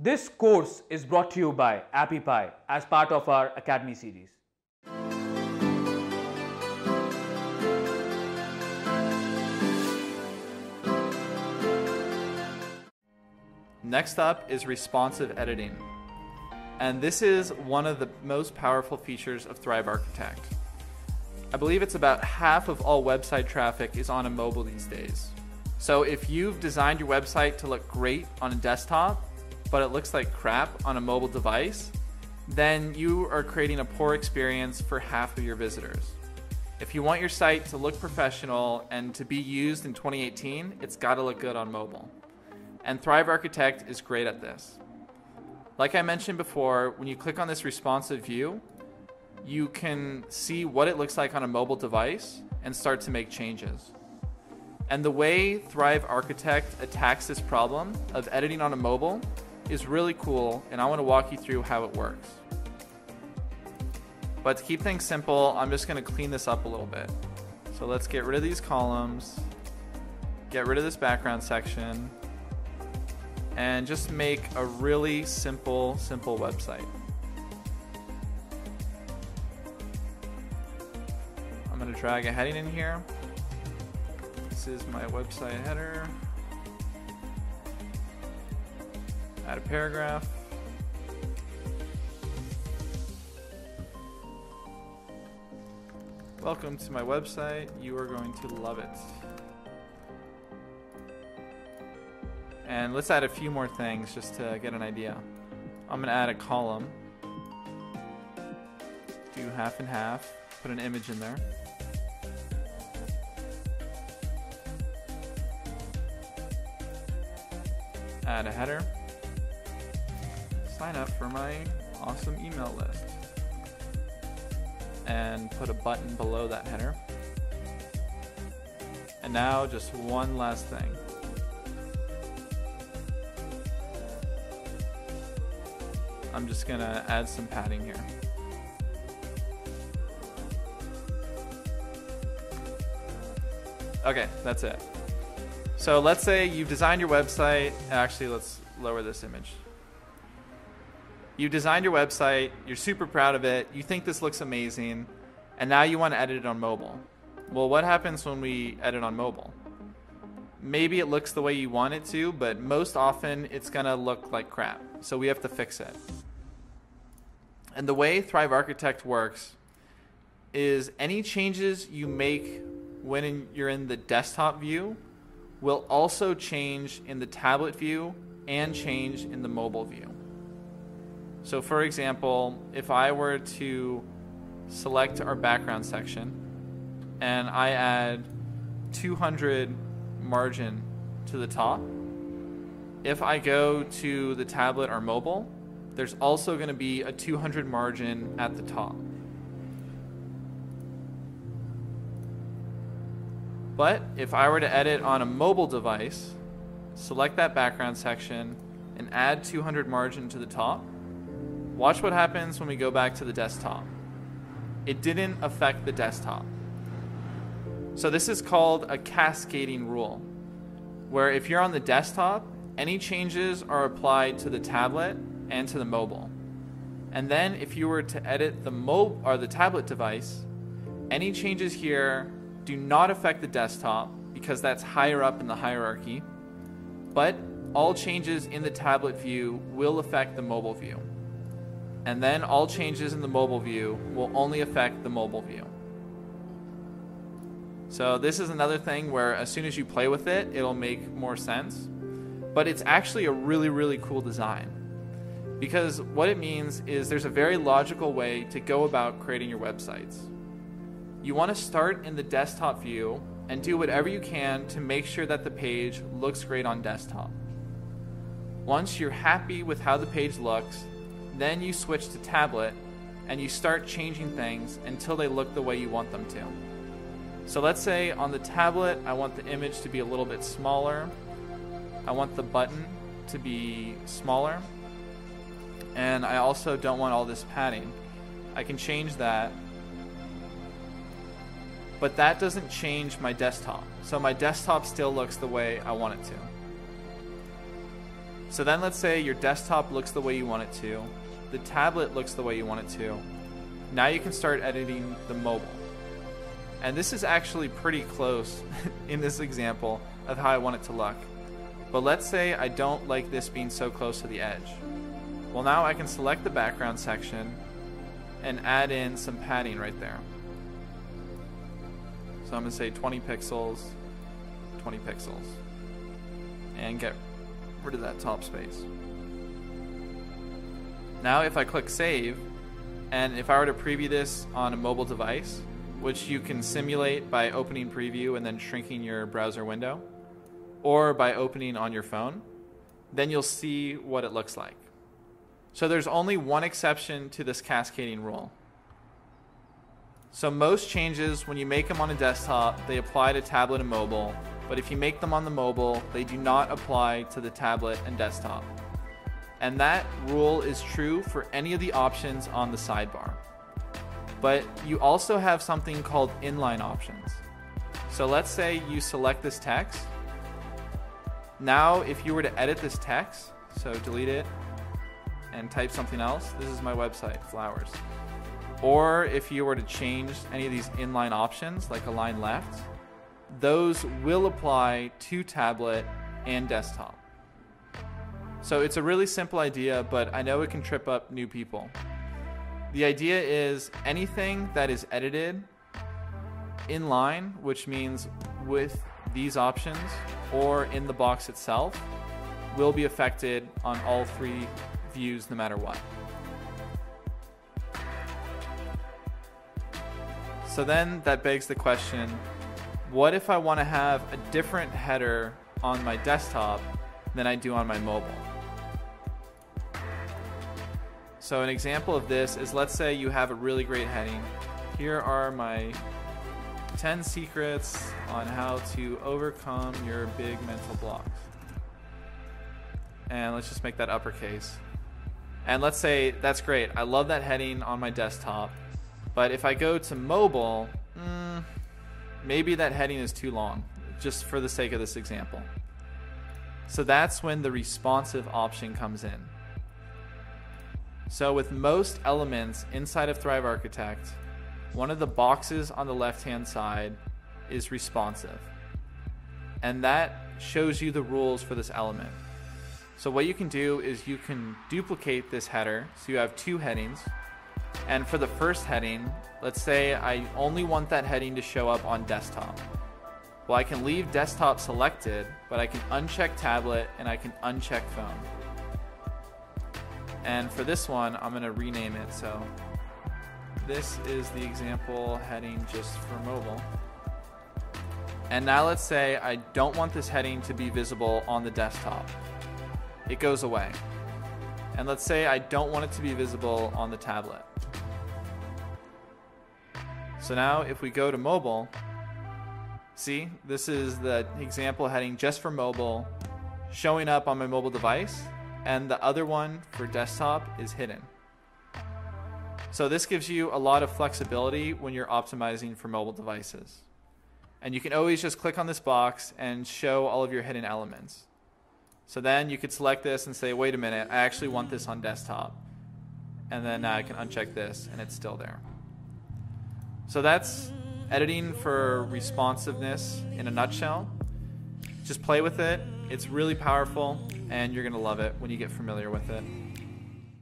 This course is brought to you by AppyPie as part of our Academy series. Next up is responsive editing. And this is one of the most powerful features of Thrive Architect. I believe it's about half of all website traffic is on a mobile these days. So if you've designed your website to look great on a desktop, but it looks like crap on a mobile device, then you are creating a poor experience for half of your visitors. If you want your site to look professional and to be used in 2018, it's got to look good on mobile. And Thrive Architect is great at this. Like I mentioned before, when you click on this responsive view, you can see what it looks like on a mobile device and start to make changes. And the way Thrive Architect attacks this problem of editing on a mobile is really cool, and I want to walk you through how it works. But to keep things simple, I'm just going to clean this up a little bit. So let's get rid of these columns, get rid of this background section, and just make a really simple, simple website. I'm going to drag a heading in here. This is my website header. Add a paragraph. Welcome to my website. You are going to love it. And let's add a few more things just to get an idea. I'm going to add a column. Do half and half. Put an image in there. Add a header. Sign up for my awesome email list. And put a button below that header. And now just one last thing. I'm just gonna add some padding here. Okay, that's it. So let's say you've designed your website. Actually, let's lower this image. You've designed your website, you're super proud of it, you think this looks amazing, and now you want to edit it on mobile. Well, what happens when we edit on mobile? Maybe it looks the way you want it to, but most often it's going to look like crap. So we have to fix it. And the way Thrive Architect works is any changes you make when in, you're in the desktop view will also change in the tablet view and change in the mobile view. So, for example, if I were to select our background section and I add 200 margin to the top, if I go to the tablet or mobile, there's also going to be a 200 margin at the top. But if I were to edit on a mobile device, select that background section and add 200 margin to the top, watch what happens when we go back to the desktop. It didn't affect the desktop. So this is called a cascading rule, where if you're on the desktop, any changes are applied to the tablet and to the mobile. And then if you were to edit the mo- or the tablet device, any changes here do not affect the desktop because that's higher up in the hierarchy, but all changes in the tablet view will affect the mobile view. And then all changes in the mobile view will only affect the mobile view. So this is another thing where as soon as you play with it, it'll make more sense. But it's actually a really, really cool design. Because what it means is there's a very logical way to go about creating your websites. You want to start in the desktop view and do whatever you can to make sure that the page looks great on desktop. Once you're happy with how the page looks, then you switch to tablet and you start changing things until they look the way you want them to. So let's say on the tablet, I want the image to be a little bit smaller. I want the button to be smaller. And I also don't want all this padding. I can change that. But that doesn't change my desktop. So my desktop still looks the way I want it to. So then let's say your desktop looks the way you want it to, the tablet looks the way you want it to. Now you can start editing the mobile. And this is actually pretty close in this example of how I want it to look. But let's say I don't like this being so close to the edge. Well, now I can select the background section and add in some padding right there. So I'm going to say 20 pixels, 20 pixels, and get rid of that top space. Now, if I click save, and if I were to preview this on a mobile device, which you can simulate by opening preview and then shrinking your browser window, or by opening on your phone, then you'll see what it looks like. So there's only one exception to this cascading rule. So most changes, when you make them on a desktop, they apply to tablet and mobile. But if you make them on the mobile, they do not apply to the tablet and desktop. And that rule is true for any of the options on the sidebar. But you also have something called inline options. So let's say you select this text. Now, if you were to edit this text, so delete it and type something else, this is my website, flowers. Or if you were to change any of these inline options, like align left, those will apply to tablet and desktop. So it's a really simple idea, but I know it can trip up new people. The idea is anything that is edited in line, which means with these options or in the box itself, will be affected on all three views no matter what. So then that begs the question what if I want to have a different header on my desktop than I do on my mobile? So an example of this is let's say you have a really great heading. Here are my 10 secrets on how to overcome your big mental blocks. And let's just make that uppercase. And let's say that's great. I love that heading on my desktop. But if I go to mobile, mm, maybe that heading is too long, just for the sake of this example. So that's when the responsive option comes in. So with most elements inside of Thrive Architect, one of the boxes on the left-hand side is responsive. And that shows you the rules for this element. So what you can do is you can duplicate this header. So you have two headings. And for the first heading, let's say I only want that heading to show up on desktop. Well, I can leave desktop selected, but I can uncheck tablet and I can uncheck phone. And for this one, I'm to rename it. So this is the example heading just for mobile. And now let's say I don't want this heading to be visible on the desktop. It goes away. And let's say I don't want it to be visible on the tablet. So now if we go to mobile, see, this is the example heading just for mobile showing up on my mobile device and the other one for desktop is hidden. So this gives you a lot of flexibility when you're optimizing for mobile devices. And you can always just click on this box and show all of your hidden elements. So then you could select this and say, wait a minute, I actually want this on desktop. And then I can uncheck this and it's still there. So that's editing for responsiveness in a nutshell. Just play with it. It's really powerful and you're to love it when you get familiar with it.